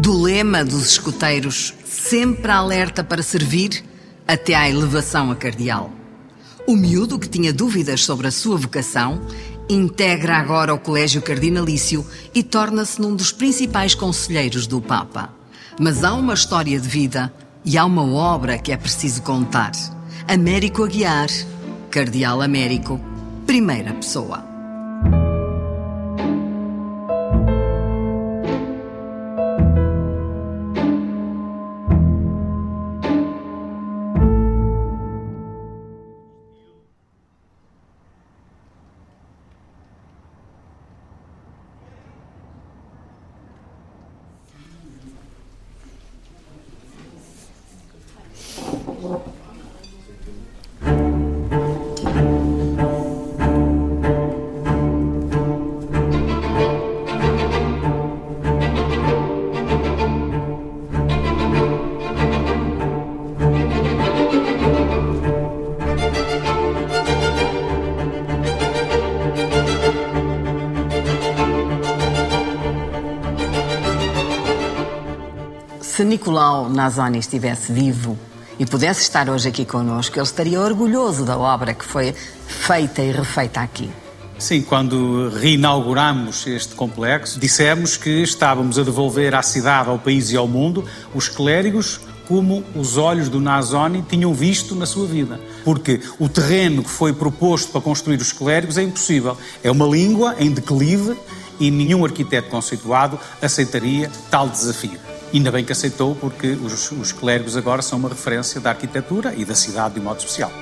Do lema dos escuteiros, sempre alerta para servir, até à elevação a cardeal. O miúdo, que tinha dúvidas sobre a sua vocação, integra agora o Colégio Cardinalício e torna-se num dos principais conselheiros do Papa. Mas há uma história de vida e há uma obra que é preciso contar. Américo Aguiar, Cardeal Américo, primeira pessoa. Se Nicolau Nazoni estivesse vivo e pudesse estar hoje aqui connosco, ele estaria orgulhoso da obra que foi feita e refeita aqui. Sim, quando reinauguramos este complexo, dissemos que estávamos a devolver à cidade, ao país e ao mundo os clérigos como os olhos do Nazoni tinham visto na sua vida. Porque o terreno que foi proposto para construir os clérigos é impossível. É uma língua em declive e nenhum arquiteto conceituado aceitaria tal desafio. Ainda bem que aceitou, porque os, os clérigos agora são uma referência da arquitetura e da cidade de um modo especial.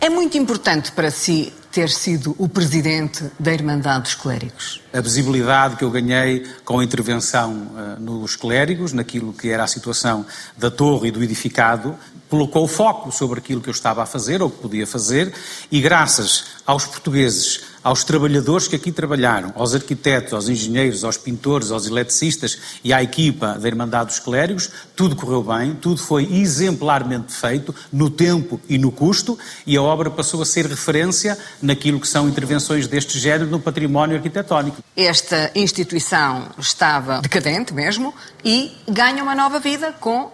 É muito importante para si ter sido o presidente da Irmandade dos Clérigos. A visibilidade que eu ganhei com a intervenção uh, nos clérigos, naquilo que era a situação da torre e do edificado, colocou o foco sobre aquilo que eu estava a fazer ou que podia fazer, e graças aos portugueses aos trabalhadores que aqui trabalharam, aos arquitetos, aos engenheiros, aos pintores, aos eletricistas e à equipa da Irmandade dos Clérigos, tudo correu bem, tudo foi exemplarmente feito, no tempo e no custo, e a obra passou a ser referência naquilo que são intervenções deste género no património arquitetónico. Esta instituição estava decadente mesmo e ganha uma nova vida com uh,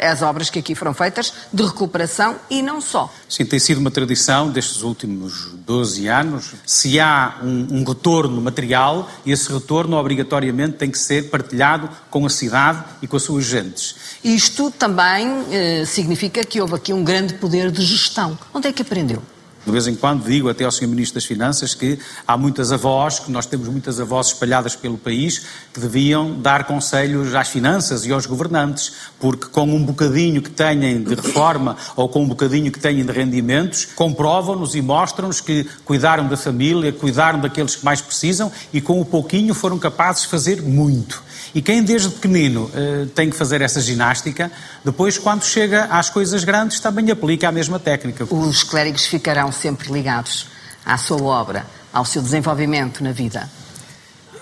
as obras que aqui foram feitas de recuperação e não só. Sim, tem sido uma tradição destes últimos 12 anos. Se há um, um retorno material, esse retorno obrigatoriamente tem que ser partilhado com a cidade e com as suas gentes. Isto também uh, significa que houve aqui um grande poder de gestão. Onde é que aprendeu? De vez em quando digo até ao Sr. Ministro das Finanças que há muitas avós, que nós temos muitas avós espalhadas pelo país, que deviam dar conselhos às finanças e aos governantes, porque com um bocadinho que têm de reforma ou com um bocadinho que têm de rendimentos, comprovam-nos e mostram-nos que cuidaram da família, cuidaram daqueles que mais precisam e com o pouquinho foram capazes de fazer muito. E quem desde pequenino uh, tem que fazer essa ginástica, depois quando chega às coisas grandes também aplica a mesma técnica. Os clérigos ficarão sempre ligados à sua obra, ao seu desenvolvimento na vida.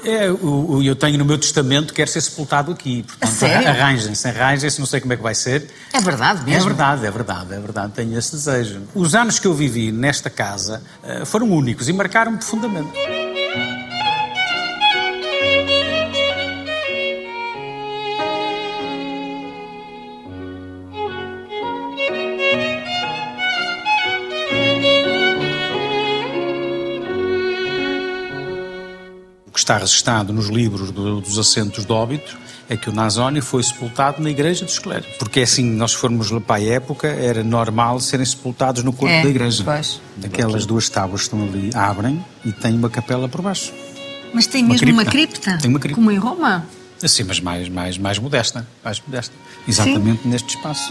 É, eu, eu tenho no meu testamento quero ser sepultado aqui. Portanto, arranjem-se, arranjem-se, não sei como é que vai ser. É verdade mesmo? É verdade, é verdade, é verdade, tenho esse desejo. Os anos que eu vivi nesta casa uh, foram únicos e marcaram-me profundamente. Está registado nos livros do, dos assentos de óbito é que o Nazoni foi sepultado na igreja dos clérigos. Porque assim, nós formos para a época, era normal serem sepultados no corpo é, da igreja. Pois. Aquelas duas tábuas que estão ali abrem e tem uma capela por baixo. Mas tem mesmo uma cripta? Uma cripta? Tem uma cripta. Como em Roma? Sim, mas mais, mais, mais modesta. Mais modesta. Exatamente Sim. neste espaço.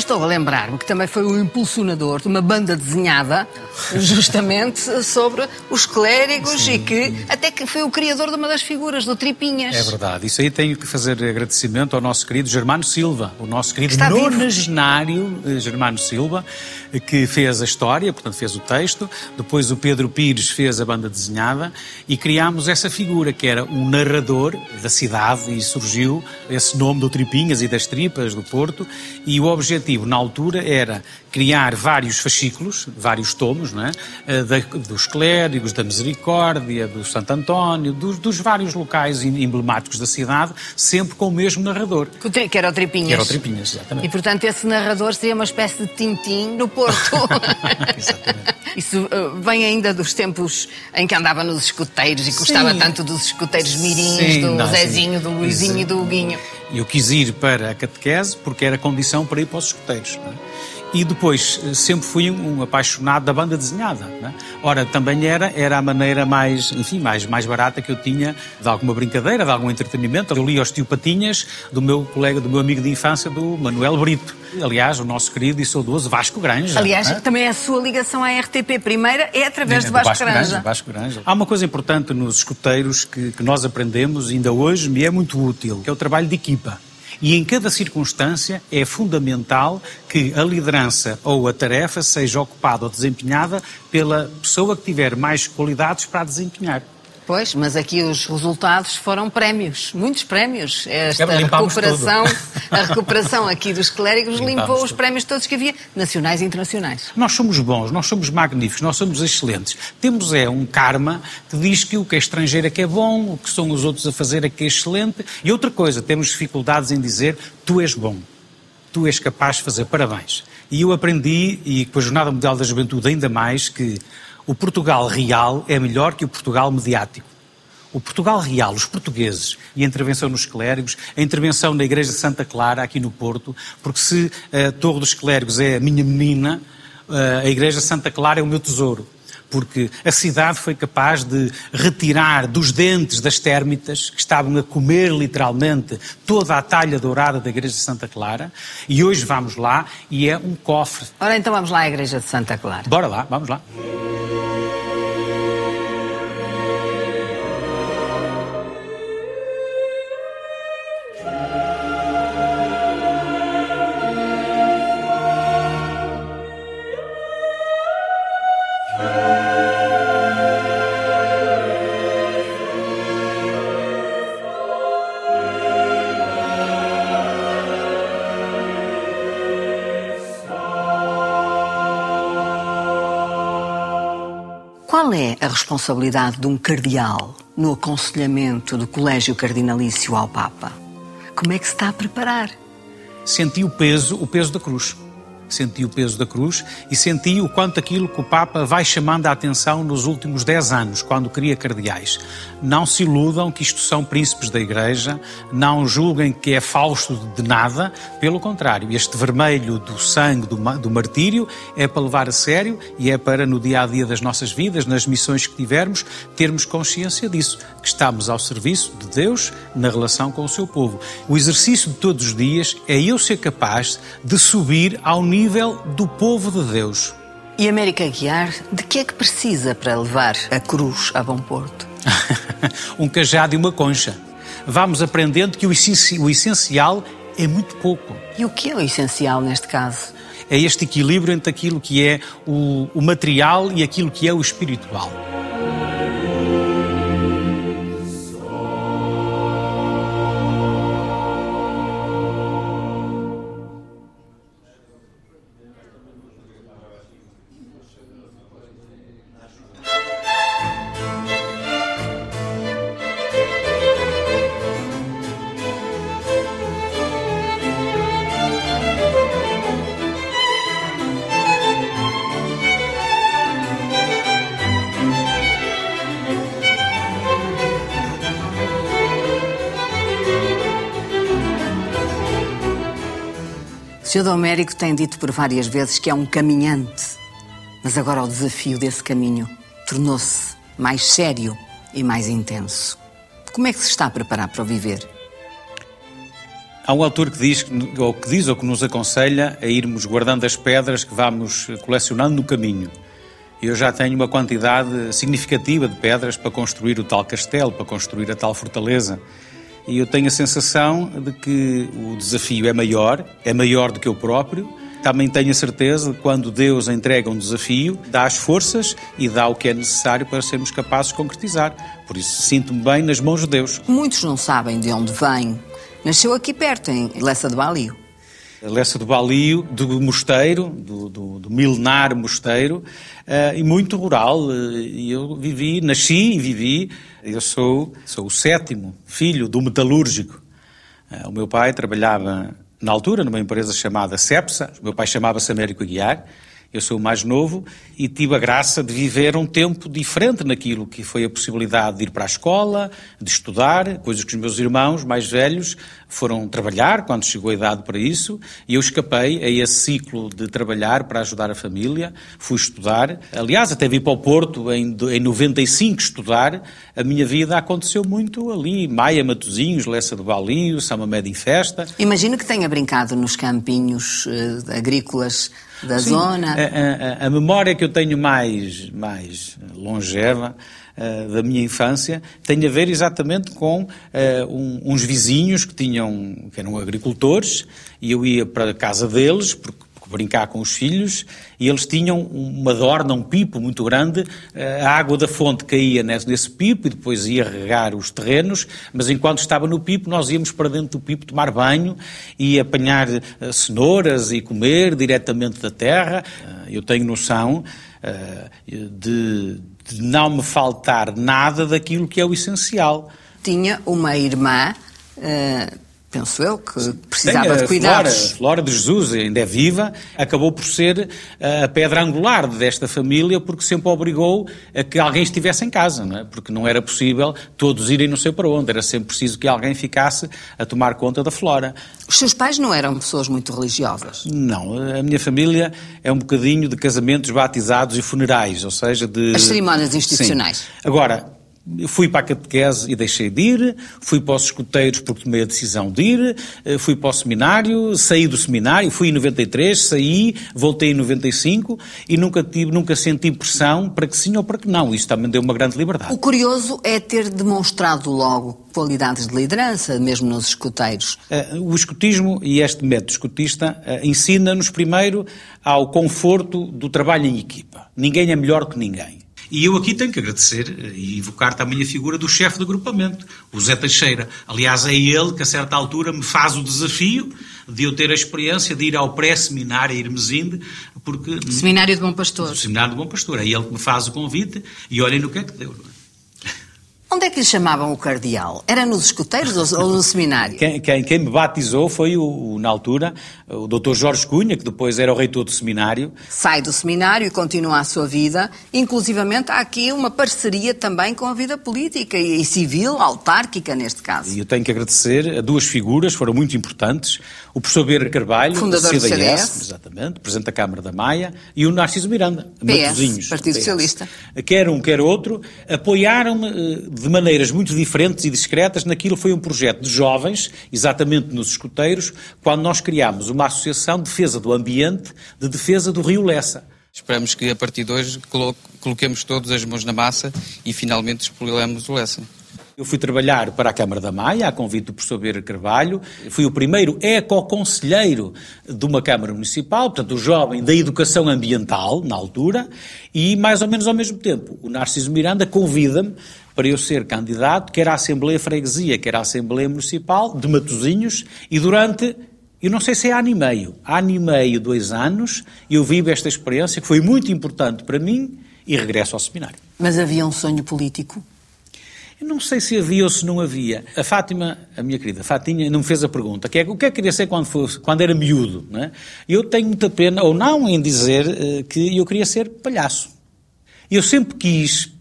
Estou a lembrar-me que também foi o impulsionador de uma banda desenhada justamente sobre os clérigos Sim. e que até que foi o criador de uma das figuras, do Tripinhas. É verdade. Isso aí tenho que fazer agradecimento ao nosso querido Germano Silva, o nosso querido nonagenário eh, Germano Silva, que fez a história, portanto fez o texto, depois o Pedro Pires fez a banda desenhada e criámos essa figura que era um narrador da cidade e surgiu esse nome do Tripinhas e das Tripas do Porto e o objetivo na altura era criar vários fascículos, vários tomos, não é? Eh, da, dos clérigos, da Misericórdia, do Santo António, dos, dos, vários locais emblemáticos da cidade, sempre com o mesmo narrador. Que era o Tripinhas. Que era o Tripinhas, exatamente. E, portanto, esse narrador seria uma espécie de Tintim no Porto. exatamente. Isso uh, vem ainda dos tempos em que andava nos escuteiros e gostava tanto dos escuteiros mirins, sim, do não, Zezinho, sim. do Luizinho sim. e do Huguinho. Eu quis ir para a catequese porque era condição para ir para os escuteiros. Não é? E depois eh, sempre fui um apaixonado da banda desenhada. Né? Ora, também era, era a maneira mais, enfim, mais, mais barata que eu tinha de alguma brincadeira, de algum entretenimento. Eu li os tio Patinhas do meu colega, do meu amigo de infância, do Manuel Brito. Aliás, o nosso querido e saudoso Vasco Granja. Aliás, né? também a sua ligação à RTP primeira é através é, de Vasco, Vasco Granja. Granja. Vasco Granja. Há uma coisa importante nos escuteiros que, que nós aprendemos, ainda hoje me é muito útil, que é o trabalho de equipa. E em cada circunstância é fundamental que a liderança ou a tarefa seja ocupada ou desempenhada pela pessoa que tiver mais qualidades para desempenhar. Pois, mas aqui os resultados foram prémios, muitos prémios. Esta recuperação, a recuperação aqui dos clérigos limpou os prémios todos que havia, nacionais e internacionais. Nós somos bons, nós somos magníficos, nós somos excelentes. Temos é um karma que diz que o que é estrangeiro é que é bom, o que são os outros a fazer é que é excelente. E outra coisa, temos dificuldades em dizer tu és bom, tu és capaz de fazer parabéns. E eu aprendi, e com a Jornada Mundial da Juventude ainda mais, que o Portugal real é melhor que o Portugal mediático. O Portugal real, os portugueses, e a intervenção nos clérigos, a intervenção na Igreja de Santa Clara, aqui no Porto, porque se a Torre dos Clérigos é a minha menina, a Igreja de Santa Clara é o meu tesouro. Porque a cidade foi capaz de retirar dos dentes das térmitas, que estavam a comer literalmente toda a talha dourada da Igreja de Santa Clara, e hoje vamos lá e é um cofre. Ora, então vamos lá à Igreja de Santa Clara. Bora lá, vamos lá. A responsabilidade de um cardeal no aconselhamento do Colégio Cardinalício ao Papa? Como é que se está a preparar? Senti o peso, o peso da cruz senti o peso da cruz e senti o quanto aquilo que o Papa vai chamando a atenção nos últimos dez anos, quando cria cardeais. Não se iludam que isto são príncipes da Igreja, não julguem que é Fausto de nada, pelo contrário, este vermelho do sangue do, do martírio é para levar a sério e é para, no dia a dia das nossas vidas, nas missões que tivermos, termos consciência disso, que estamos ao serviço de Deus na relação com o seu povo. O exercício de todos os dias é eu ser capaz de subir ao nível nível do povo de Deus. E América Guiar, de que é que precisa para levar a cruz a Bom Porto? um cajado e uma concha. Vamos aprendendo que o essencial é muito pouco. E o que é o essencial neste caso? É este equilíbrio entre aquilo que é o, o material e aquilo que é o espiritual. Sr. Domérico tem dito por várias vezes que é um caminhante, mas agora o desafio desse caminho tornou-se mais sério e mais intenso. Como é que se está a preparar para o viver? Há um autor que diz, ou que diz ou que nos aconselha a irmos guardando as pedras que vamos colecionando no caminho. Eu já tenho uma quantidade significativa de pedras para construir o tal castelo, para construir a tal fortaleza. E eu tenho a sensação de que o desafio é maior, é maior do que eu próprio. Também tenho a certeza de que quando Deus entrega um desafio, dá as forças e dá o que é necessário para sermos capazes de concretizar. Por isso, sinto-me bem nas mãos de Deus. Muitos não sabem de onde vem. Nasceu aqui perto, em Lessa de Balio. Lessa do Balio, do mosteiro, do, do, do milenar mosteiro, uh, e muito rural. Uh, eu vivi, nasci e vivi. Eu sou, sou o sétimo filho do metalúrgico. Uh, o meu pai trabalhava, na altura, numa empresa chamada Cepsa. O meu pai chamava-se Américo Aguiar. Eu sou o mais novo e tive a graça de viver um tempo diferente naquilo que foi a possibilidade de ir para a escola, de estudar, coisas que os meus irmãos mais velhos foram trabalhar quando chegou a idade para isso, e eu escapei a esse ciclo de trabalhar para ajudar a família, fui estudar. Aliás, até vim para o Porto em, em 95 estudar. A minha vida aconteceu muito ali, Maia Matozinhos, Lessa do Balinho, Samamed em Festa. Imagino que tenha brincado nos campinhos uh, agrícolas da Sim, zona. A, a, a, memória que eu tenho mais, mais longeva uh, da minha infância tem a ver exatamente com uh, um, uns vizinhos que tinham que eram agricultores e eu ia para a casa deles porque brincar com os filhos, e eles tinham uma dorna, um pipo muito grande, eh, a água da fonte caía nesse pipo e depois ia regar os terrenos, mas enquanto estava no pipo, nós íamos para dentro do pipo tomar banho e apanhar eh, cenouras e comer diretamente da terra. Eh, eu tenho noção de, de não me faltar nada daquilo que é o essencial. Tinha uma irmã. Uh penso eu, que precisava de cuidados. Flora, Flora de Jesus ainda é viva, acabou por ser eh, a pedra angular desta família porque sempre obrigou a que alguém estivesse em casa, não é? porque não era possível todos irem não sei para onde, era sempre preciso que alguém ficasse a tomar conta da Flora. Os seus pais não eram pessoas muito religiosas? Não, a minha família é um bocadinho de casamentos, batizados e funerais, ou seja, de... As cerimónias institucionais. Sim. Agora, Fui para a catequese e deixei de ir, fui para os escuteiros porque tomei a decisão de ir, eh, fui para o seminário, saí do seminário, fui em 93, saí, voltei em 95 e nunca tive, nunca senti pressão para que sim ou para que não. Isso também deu uma grande liberdade. O curioso é ter demonstrado logo qualidades de liderança, mesmo nos escuteiros. Eh, o escutismo e este método escutista eh, ensina-nos primeiro ao conforto do trabalho em equipa. Ninguém é melhor que ninguém. E eu aqui tenho que agradecer e evocar também a figura do chefe de agrupamento, o Zé Teixeira. Aliás, é ele que a certa altura me faz o desafio de eu ter a experiência de ir ao pré-seminário Irmesinde, porque... Seminário de Bom Pastor. Seminário de Bom Pastor. É ele que me faz o convite e olhem no que é que deu. Onde é que lhe chamavam o cardeal? Era nos escuteiros ou, no seminário? Quem, quem, quem, me batizou foi, o, na altura, o Dr. Jorge Cunha, que depois era o reitor do seminário. Sai do seminário e continua a sua vida. Inclusivamente há aqui uma parceria também com a vida política e civil, autárquica neste caso. E eu tenho que agradecer a duas figuras, foram muito importantes. O professor Beira Carvalho, Fundador do CDS, exatamente, Presidente da Câmara da Maia, e o Narciso Miranda, PS, Matosinhos, Partido PS. Socialista. Quer um, quer outro, apoiaram-me eh, de maneiras muito diferentes e discretas naquilo foi um projeto de jovens, exatamente nos escuteiros, quando nós criámos uma associação de defesa do ambiente, de defesa do Rio Lessa. Esperamos que a partir de hoje coloquemos todas as mãos na massa e finalmente expulemos o Lessa. Eu fui trabalhar para a Câmara da Maia, a convite do professor Beira Carvalho. Fui o primeiro eco-conselheiro de uma Câmara Municipal, portanto, o jovem da educação ambiental, na altura, e mais ou menos ao mesmo tempo, o Narciso Miranda convida-me para eu ser candidato, quer à Assembleia Freguesia, quer à Assembleia Municipal, de Matosinhos, e durante eu não sei se é ano e meio, ano e meio, dois anos, eu vivo esta experiência que foi muito importante para mim e regresso ao seminário. Mas havia um sonho político? Eu não sei se havia ou se não havia. A Fátima, a minha querida Fatinha, não me fez a pergunta, que é o que é que queria ser quando, fosse, quando era miúdo. Não é? Eu tenho muita pena, ou não, em dizer uh, que eu queria ser palhaço. Eu sempre quis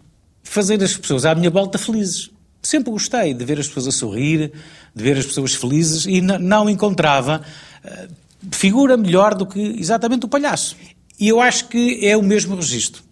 fazer as pessoas à minha volta felizes. Sempre gostei de ver as pessoas a sorrir, de ver as pessoas felizes e não encontrava uh, figura melhor do que exatamente o palhaço. E eu acho que é o mesmo registro.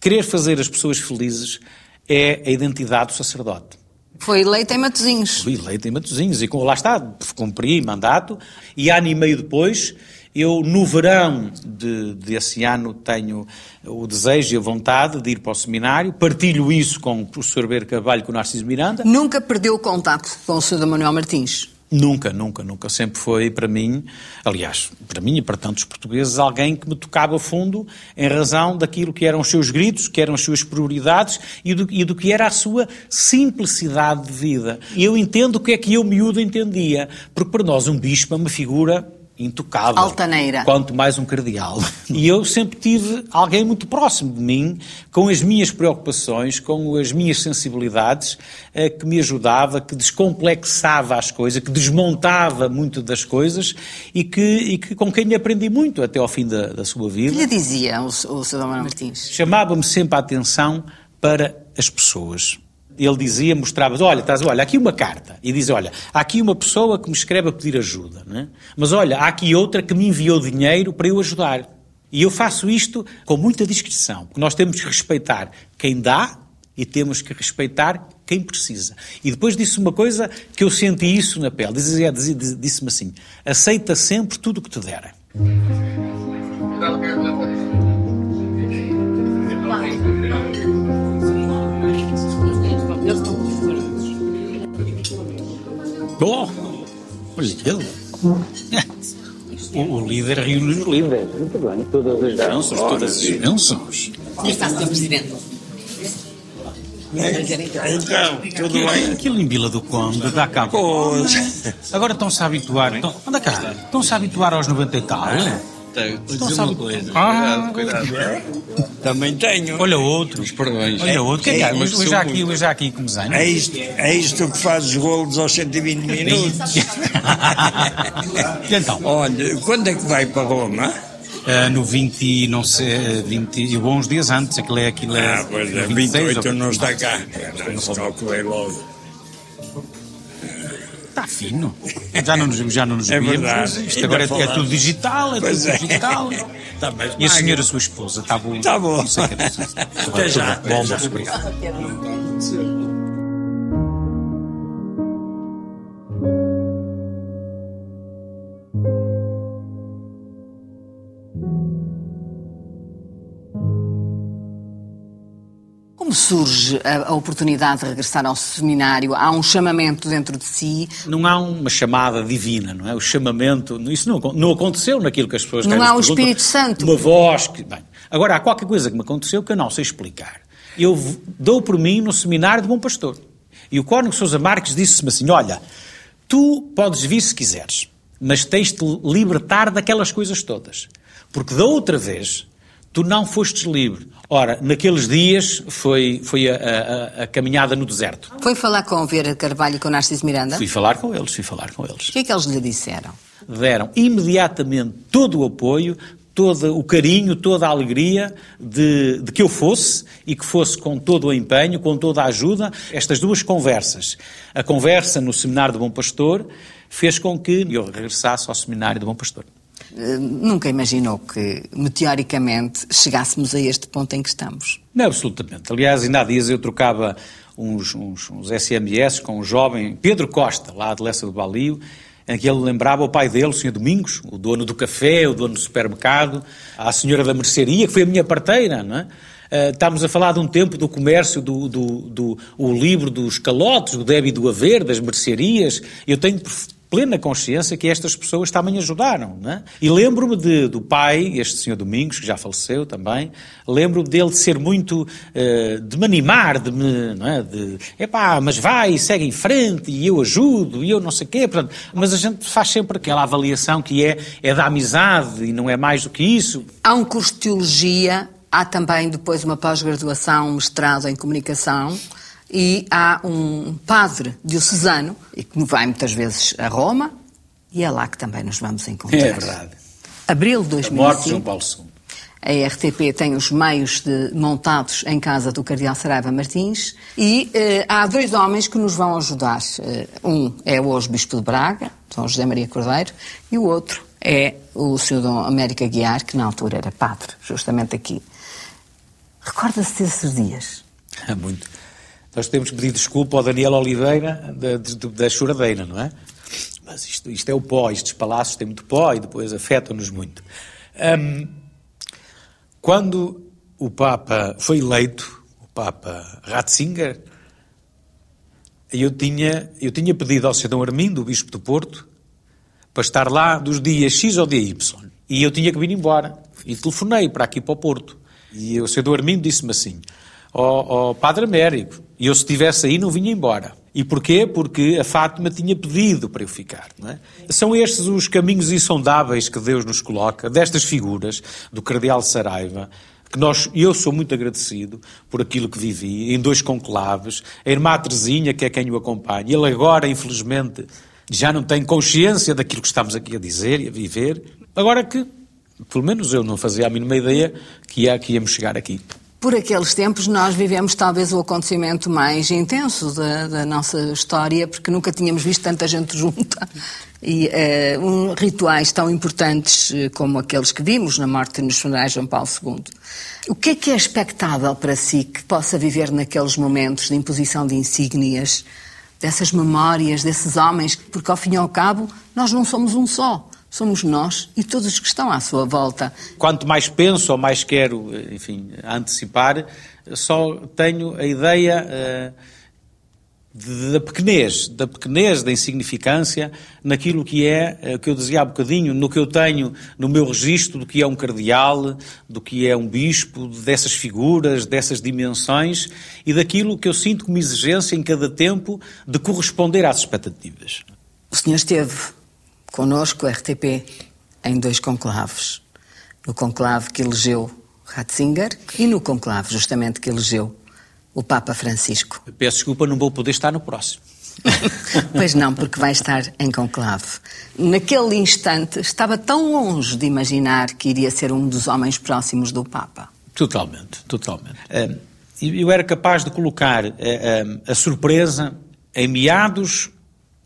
Querer fazer as pessoas felizes é a identidade do sacerdote. Foi eleito em Matosinhos. Fui eleito em Matosinhos e com, lá está, cumpri mandato e ano e meio depois eu, no verão de, desse ano, tenho o desejo e a vontade de ir para o seminário, partilho isso com o professor Ber Carvalho e com o Narciso Miranda. Nunca perdeu o contacto com o Sr. Manuel Martins? Nunca, nunca, nunca. Sempre foi para mim, aliás, para mim e para tantos portugueses, alguém que me tocava fundo em razão daquilo que eram os seus gritos, que eram as suas prioridades e do, e do que era a sua simplicidade de vida. E eu entendo o que é que eu, miúdo, entendia. Porque para nós um bispo é uma figura intocável. Altaneira. Quanto mais um cardeal. E eu sempre tive alguém muito próximo de mim, com as minhas preocupações, com as minhas sensibilidades, eh, que me ajudava, que descomplexava as coisas, que desmontava muito das coisas e que, e que com quem aprendi muito até ao fim da, da sua vida. O que lhe dizia o, o Sr. Martins? Chamava-me sempre a atenção para as pessoas ele dizia, mostrava, olha, estás, olha, aqui uma carta. E diz, olha, há aqui uma pessoa que me escreve a pedir ajuda, né? mas olha, há aqui outra que me enviou dinheiro para eu ajudar. E eu faço isto com muita discrição, porque nós temos que respeitar quem dá e temos que respeitar quem precisa. E depois disse uma coisa que eu senti isso na pele. Disse-me assim: aceita sempre tudo o que te derem. Oh, olha ele. O, o líder reúne os líderes. Muito bem, todas as bênçãos, todas as bênçãos. Como está, Sr. Presidente? Então, tudo bem? Aquilo em Vila do Conde dá cabo. Pois. Agora estão-se a habituar. Estão, anda cá. Estão-se a habituar aos 90 e tal. Vou dizer uma coisa. Ah, Também tenho. olha outro. Os perdões. Olha outro. Que é que há? É, Hoje, hoje aqui, hoje aqui começanho. É isto, é isto que faz os golos aos 120 minutos. E então? Olha, quando é que vai para Roma? Ah, no 20, e não sei, 20, eu vou uns dias antes, aquilo é aquilo é. Ah, pois é, 26 28 ou- não está cá. Não calculei logo. Está fino. Já não nos, já não nos É víamos. verdade. Isto agora é, é tudo digital, é Pois tudo é. digital. Está mais E a senhora, sua esposa, está bom? Tá bom. Isso é que é Até já. Bom, obrigado. Como surge a, a oportunidade de regressar ao seminário? Há um chamamento dentro de si? Não há uma chamada divina, não é? O chamamento, isso não, não aconteceu naquilo que as pessoas Não há o. Espírito Santo. Uma voz que. Bem, agora, há qualquer coisa que me aconteceu que eu não sei explicar. Eu dou por mim no seminário de Bom Pastor. E o Cónigo Sousa Marques disse-me assim: Olha, tu podes vir se quiseres, mas tens de libertar daquelas coisas todas. Porque da outra vez tu não fostes livre. Ora, naqueles dias foi, foi a, a- a- caminhada no deserto. Foi falar com o Vieira de Carvalho e com o Narciso Miranda? Fui falar com eles, fui falar com eles. O que é que eles lhe disseram? deram imediatamente todo o apoio, todo o carinho, toda a alegria de, de que eu fosse e que fosse com todo o empenho, com toda a ajuda. Estas duas conversas, a conversa no Seminário do Bom Pastor, fez com que eu regressasse ao Seminário do Bom Pastor. Nunca imaginou que, meteoricamente, chegássemos a este ponto em que estamos? Não, absolutamente. Aliás, ainda há dias eu trocava uns, uns, uns SMS com um jovem, Pedro Costa, lá de Lessa do Balio, em que ele lembrava o pai dele, o Sr. Domingos, o dono do café, o dono do supermercado, a senhora da mercearia, que foi a minha parteira, não é? Uh, estamos a falar de um tempo do comércio, do, do, do o livro dos calotes, do débito do haver, das mercearias. Eu tenho plena consciência que estas pessoas também ajudaram. É? E lembro-me do pai, este senhor Domingos, que já faleceu também, lembro-me dele de ser muito, eh, de me animar, de me, não é? De, epá, mas vai, segue em frente, e eu ajudo, e eu não sei o quê. Portanto, mas a gente faz sempre aquela avaliação que é, é da amizade e não é mais do que isso. Há um curso de teologia, há também depois uma pós-graduação, um mestrado em comunicação e há um padre diocesano e que vai muitas vezes a Roma e é lá que também nos vamos encontrar. É verdade. Abril de A morte de João 2005, Paulo II. a RTP tem os meios de- montados em casa do Cardeal Saraiva Martins e eh, há dois homens que nos vão ajudar. Eh, um é hoje Bispo de Braga, São José Maria Cordeiro, e o outro é o Sr. Dom América Guiar, que na altura era padre, justamente aqui. Recorda-se desses dias? É muito. Nós temos que pedir desculpa ao Daniel Oliveira da, da choradeira, não é? Mas isto, isto é o pó, estes palácios têm muito pó e depois afetam-nos muito. Um, quando o Papa foi eleito, o Papa Ratzinger, eu tinha, eu tinha pedido ao Sr. Armindo, o Bispo do Porto, para estar lá dos dias X ao dia Y. E eu tinha que vir embora. E telefonei para aqui para o Porto. E o Sr. Armindo disse-me assim: Oh, oh, Padre Américo, e eu se estivesse aí não vinha embora. E porquê? Porque a Fátima tinha pedido para eu ficar. É? São estes os caminhos insondáveis que Deus nos coloca, destas figuras, do Cardeal Saraiva, que nós, eu sou muito agradecido por aquilo que vivi, em dois conclaves, a irmã Teresinha, que é quem o acompanha, ele agora, infelizmente, já não tem consciência daquilo que estamos aqui a dizer e a viver, agora que, pelo menos eu não fazia a mínima ideia que, ia, que íamos chegar aqui. Por aqueles tempos, nós vivemos talvez o acontecimento mais intenso da, da nossa história, porque nunca tínhamos visto tanta gente junta. E uh, um, rituais tão importantes uh, como aqueles que vimos na morte nos funerais de João Paulo II. O que é que é expectável para si que possa viver naqueles momentos de imposição de insígnias, dessas memórias, desses homens? Porque, ao fim e ao cabo, nós não somos um só somos nós e todos os que estão à sua volta. Quanto mais penso ou mais quero, enfim, antecipar, só tenho a ideia uh, da pequenez, da pequenez, da insignificância naquilo que é, uh, que eu dizia há bocadinho, no que eu tenho no meu registro do que é um cardeal, do que é um bispo, dessas figuras, dessas dimensões e daquilo que eu sinto como exigência em cada tempo de corresponder às expectativas. O senhor esteve connosco, RTP, em dois conclaves. No conclave que elegeu Ratzinger e no conclave, justamente, que elegeu o Papa Francisco. Peço desculpa, não vou poder estar no próximo. pois não, porque vai estar em conclave. Naquele instante, estava tão longe de imaginar que iria ser um dos homens próximos do Papa. Totalmente, totalmente. Eu era capaz de colocar a surpresa em meados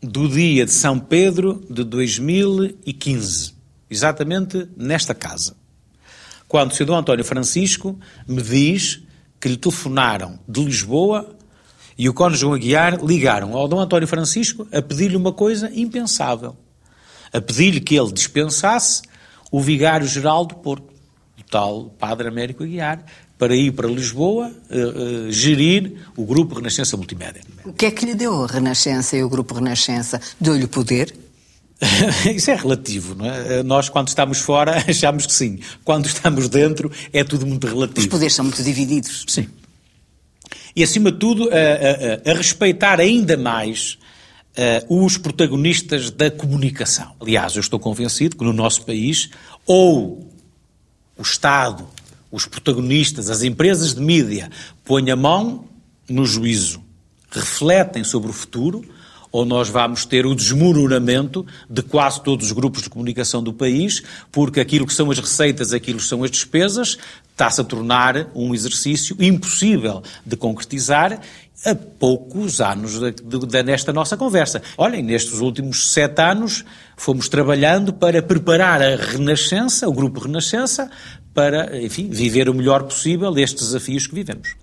do dia de São Pedro de 2015, exatamente nesta casa. Quando o. Dom António Francisco me diz que lhe telefonaram de Lisboa e o cônjuge Aguiar ligaram ao Dom António Francisco a pedir-lhe uma coisa impensável. A pedir-lhe que ele dispensasse o vigário-geral do Porto, o tal Padre Américo Aguiar, para ir para Lisboa uh, uh, gerir o Grupo Renascença Multimédia. O que é que lhe deu a Renascença e o Grupo Renascença? Deu-lhe poder? Isso é relativo, não é? Eh, nós, quando estamos fora, achamos que sim. Quando estamos dentro, é tudo muito relativo. Os poderes são muito divididos. Sim. E, acima de tudo, a, a, a respeitar ainda mais uh, os protagonistas da comunicação. Aliás, eu estou convencido que no nosso país, ou o Estado os protagonistas, as empresas de mídia, põem a mão no juízo, refletem sobre o futuro, ou nós vamos ter o desmoronamento de quase todos os grupos de comunicação do país, porque aquilo que são as receitas, aquilo que são as despesas, está-se a tornar um exercício impossível de concretizar a poucos anos de, de, de, nesta nossa conversa. Olhem, nestes últimos sete anos fomos trabalhando para preparar a Renascença, o Grupo Renascença, para, enfim, viver o melhor possível estes desafios que vivemos.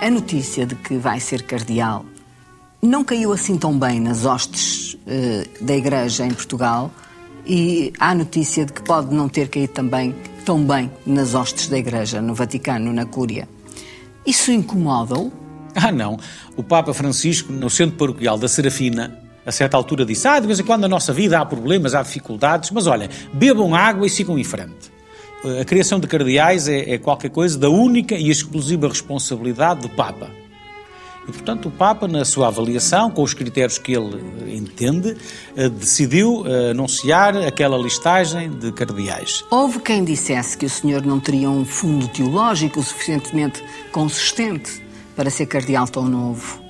A notícia de que vai ser cardeal não caiu assim tão bem nas hostes uh, da Igreja em Portugal e há notícia de que pode não ter caído também tão bem nas hostes da Igreja, no Vaticano, na Cúria. Isso incomoda-o? Ah, não. O Papa Francisco, no centro paroquial da Serafina, a certa altura disse: Ah, de vez em quando na nossa vida há problemas, há dificuldades, mas olha, bebam água e sigam em frente. A criação de cardeais é, é qualquer coisa da única e exclusiva responsabilidade do Papa. E, portanto, o Papa, na sua avaliação, com os critérios que ele entende, eh, decidiu eh, anunciar aquela listagem de cardeais. Houve quem dissesse que o senhor não teria um fundo teológico suficientemente consistente para ser cardeal tão novo?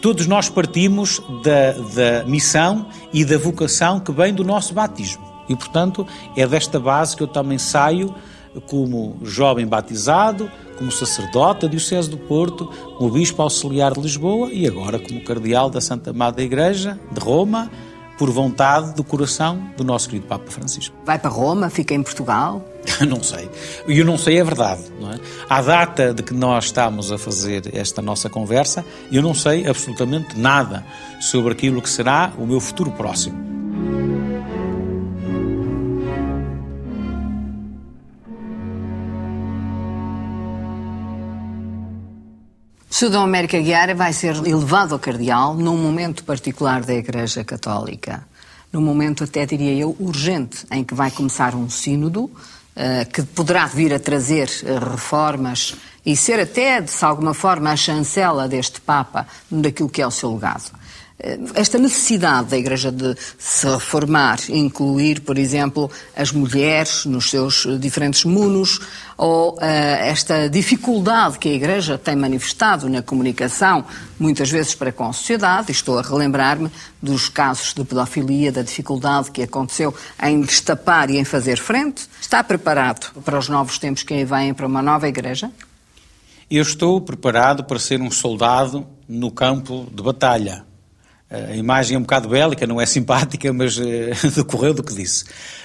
Todos nós partimos da, da missão e da vocação que vem do nosso batismo. E, portanto, é desta base que eu também saio como jovem batizado, como sacerdote da Diocese do Porto, como bispo auxiliar de Lisboa e agora como cardeal da Santa Amada Igreja de Roma, por vontade do coração do nosso querido Papa Francisco. Vai para Roma, fica em Portugal? não sei. E eu não sei é verdade. Não é? À data de que nós estamos a fazer esta nossa conversa, eu não sei absolutamente nada sobre aquilo que será o meu futuro próximo. Dom América Guiara vai ser elevado a cardeal num momento particular da Igreja Católica. Num momento, até diria eu, urgente, em que vai começar um sínodo que poderá vir a trazer uh, reformas e ser até, de alguma forma, a chancela deste Papa daquilo que é o seu legado. Eh, esta necessidade da Igreja de se reformar, incluir, por exemplo, as mulheres nos seus diferentes munos, ou uh, esta dificuldade que a Igreja tem manifestado na comunicação, muitas vezes para com a sociedade, estou a relembrar-me dos casos de pedofilia, da dificuldade que aconteceu em destapar e em fazer frente. Está preparado para os novos tempos que aí vêm, para uma nova Igreja? Eu estou preparado para ser um soldado no campo de batalha a imagem é um bocado bélica, não é simpática, mas uh, decorreu do que disse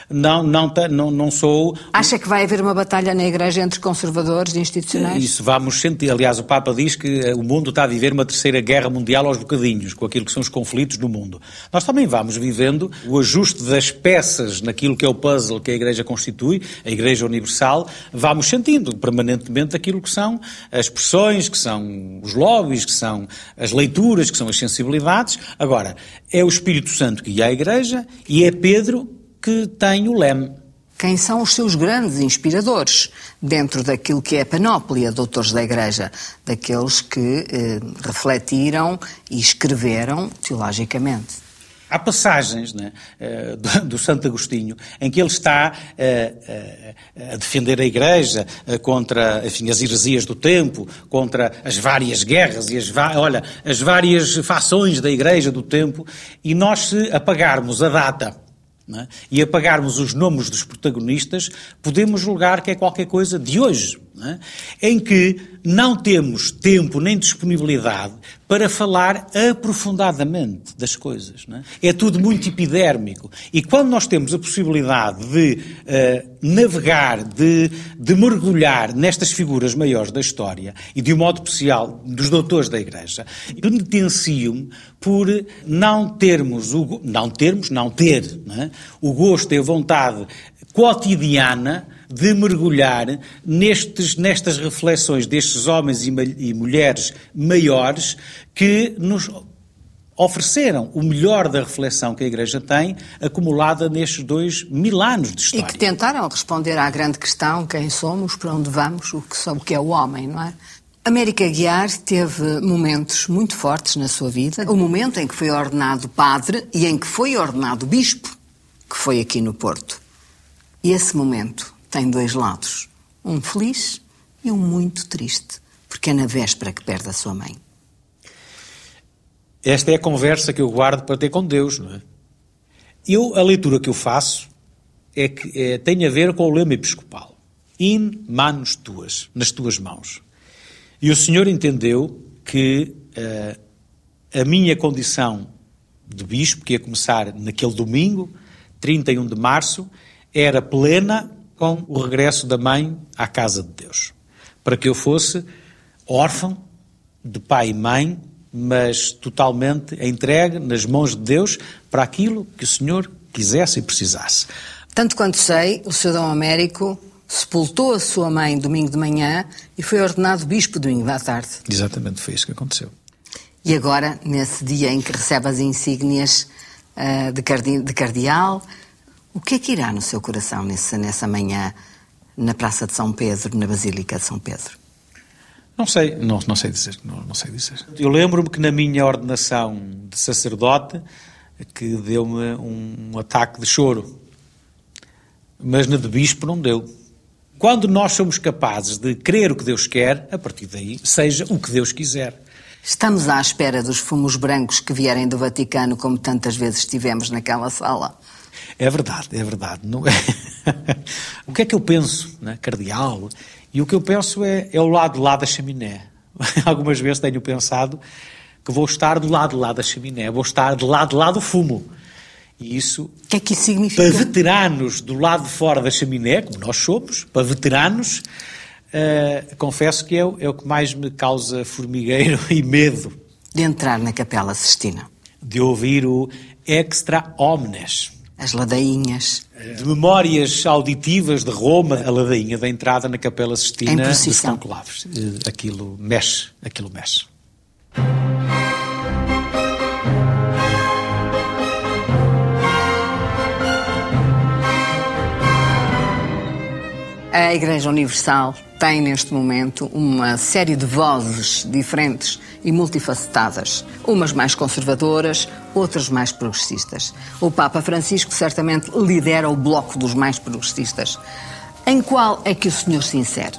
não, não, não, não sou. Acha que vai haver uma batalha na Igreja entre conservadores e institucionais? Isso vamos sentir. Aliás, o Papa diz que eh, o mundo está a viver uma terceira guerra mundial aos bocadinhos, com aquilo que são os conflitos no mundo. Nós também vamos vivendo o ajuste das peças naquilo que é o puzzle que a Igreja constitui, a Igreja Universal, vamos sentindo permanentemente aquilo que são as pressões, que são os lobbies, que são as leituras, que são as sensibilidades. Agora, é o Espírito Santo que guia a Igreja e é Pedro que tem o leme. Quem são os seus grandes inspiradores dentro daquilo que é a panóplia de autores da Igreja, daqueles que eh, refletiram e escreveram teologicamente? Há passagens né, eh, do, Santo Agostinho em que ele está uh, uh, a defender a Igreja contra enfim, as heresias do tempo, contra as várias guerras e as, olha, as várias fações da Igreja do tempo, e nós, se apagarmos a data é? e apagarmos os nomes dos protagonistas, podemos julgar que é qualquer coisa de hoje, é? em que não temos tempo nem disponibilidade para falar aprofundadamente das coisas. É? é? tudo muito epidérmico. E quando nós temos a possibilidade de uh, navegar, de, de mergulhar nestas figuras maiores da história, e de um modo especial dos doutores da Igreja, penitencio-me por não termos, o, não termos, não ter, não é? o gosto e a vontade cotidiana de mergulhar nestes, nestas reflexões destes homens e, e mulheres maiores que nos ofereceram o melhor da reflexão que a Igreja tem, acumulada nestes dois mil anos de história. E que tentaram responder à grande questão: quem somos, para onde vamos, o que, o que é o homem, não é? América Guiar teve momentos muito fortes na sua vida. O momento em que foi ordenado padre e em que foi ordenado bispo, que foi aqui no Porto. E esse momento tem dois lados, um feliz e um muito triste, porque é na véspera que perde a sua mãe. Esta é a conversa que eu guardo para ter com Deus, não é? Eu, a leitura que eu faço é que é, tem a ver com o lema episcopal. In manos tuas, nas tuas mãos. E o Senhor entendeu que uh, a minha condição de bispo, que ia começar naquele domingo, 31 de março, era plena com o regresso da mãe à casa de Deus. Para que eu fosse órfão de pai e mãe, mas totalmente entregue nas mãos de Deus para aquilo que o Senhor quisesse e precisasse. Tanto quanto sei, o Sr. Dom Américo sepultou a sua mãe domingo de manhã e foi ordenado bispo domingo à tarde. Exatamente, foi isso que aconteceu. E agora, nesse dia em que recebe as insígnias uh, de, cardi de cardeal, o que é que irá no seu coração nessa, nessa manhã na Praça de São Pedro, na Basílica de São Pedro? Não sei, não, não sei dizer, não, não sei dizer. Eu lembro-me que na minha ordenação de sacerdote que deu-me um, um ataque de choro, mas na de bispo não deu. Quando nós somos capazes de crer o que Deus quer, a partir daí, seja o que Deus quiser. Estamos à espera dos fumos brancos que vierem do Vaticano, como tantas vezes estivemos naquela sala. É verdade, é verdade. Não é... o que é que eu penso, né, cardeal? E o que eu penso é, é o lado de lá da chaminé. Algumas vezes tenho pensado que vou estar do lado de lá da chaminé, vou estar de lado de lá do fumo. E isso. O que é que isso significa? Para veteranos do lado de fora da chaminé, como nós somos, para veteranos, uh, confesso que é, é o que mais me causa formigueiro e medo. De entrar na Capela Sistina. De ouvir o Extra Omnes. As ladainhas. De memórias auditivas de Roma, a ladainha da entrada na Capela Sistina dos Conclaves. Eh, aquilo mexe, aquilo mexe. A Igreja Universal tem neste momento uma série de vozes diferentes e multifacetadas, umas mais conservadoras, outras mais progressistas. O Papa Francisco certamente lidera o bloco dos mais progressistas. Em qual é que o senhor se insere?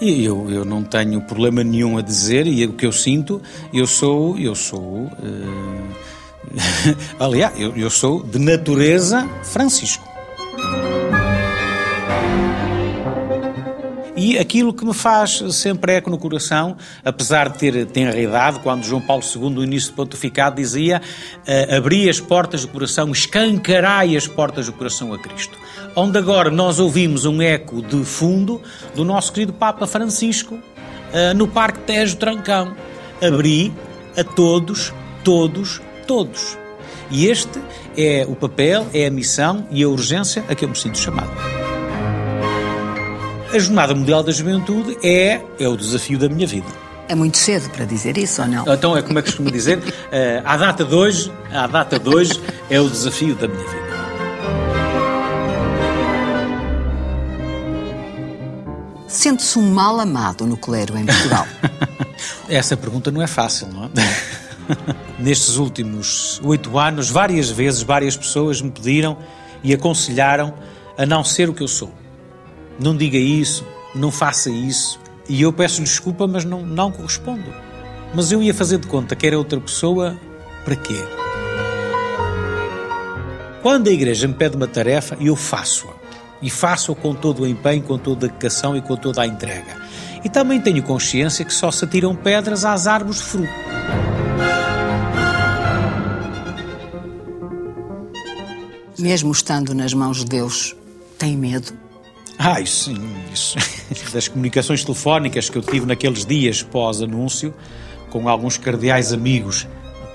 E eu, eu não tenho problema nenhum a dizer, e o que eu sinto, eu sou, eu sou, uh... aliás, eu, eu sou de natureza Francisco. E aquilo que me faz sempre eco no coração, apesar de ter tenra idade, quando João Paulo II, no início do pontificado, dizia uh, abri as portas do coração, escancarai as portas do coração a Cristo. Onde agora nós ouvimos um eco de fundo do nosso querido Papa Francisco uh, no Parque Tejo Trancão. Abri a todos, todos, todos. E este é o papel, é a missão e a urgência a que eu me sinto chamado. A Jornada Mundial da Juventude é, é o desafio da minha vida. É muito cedo para dizer isso ou não? Então é como é que costumo dizer, uh, à data de hoje, à data de hoje é o desafio da minha vida. Sente-se um mal amado no clero em Portugal? Essa pergunta não é fácil, não é? Nestes últimos oito anos, várias vezes, várias pessoas me pediram e aconselharam a não ser o que eu sou não diga isso, não faça isso. E eu peço desculpa, mas não, não correspondo. Mas eu ia fazer de conta que era outra pessoa, para quê? Quando a igreja me pede uma tarefa, eu faço-a. E faço-a com todo o empenho, com toda a dedicação e com toda a entrega. E também tenho consciência que só se atiram pedras às árvores de fruto. Mesmo estando nas mãos de Deus, tem medo? Ah, isso sim, isso. Das comunicações telefónicas que eu tive naqueles dias pós-anúncio, com alguns cardeais amigos,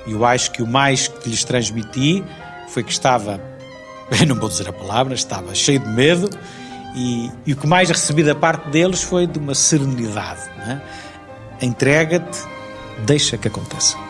eu acho que o mais que lhes transmiti foi que estava, eu não vou dizer a palavra, estava cheio de medo e, e o que mais recebi da parte deles foi de uma serenidade. É? Entrega-te, deixa que aconteça.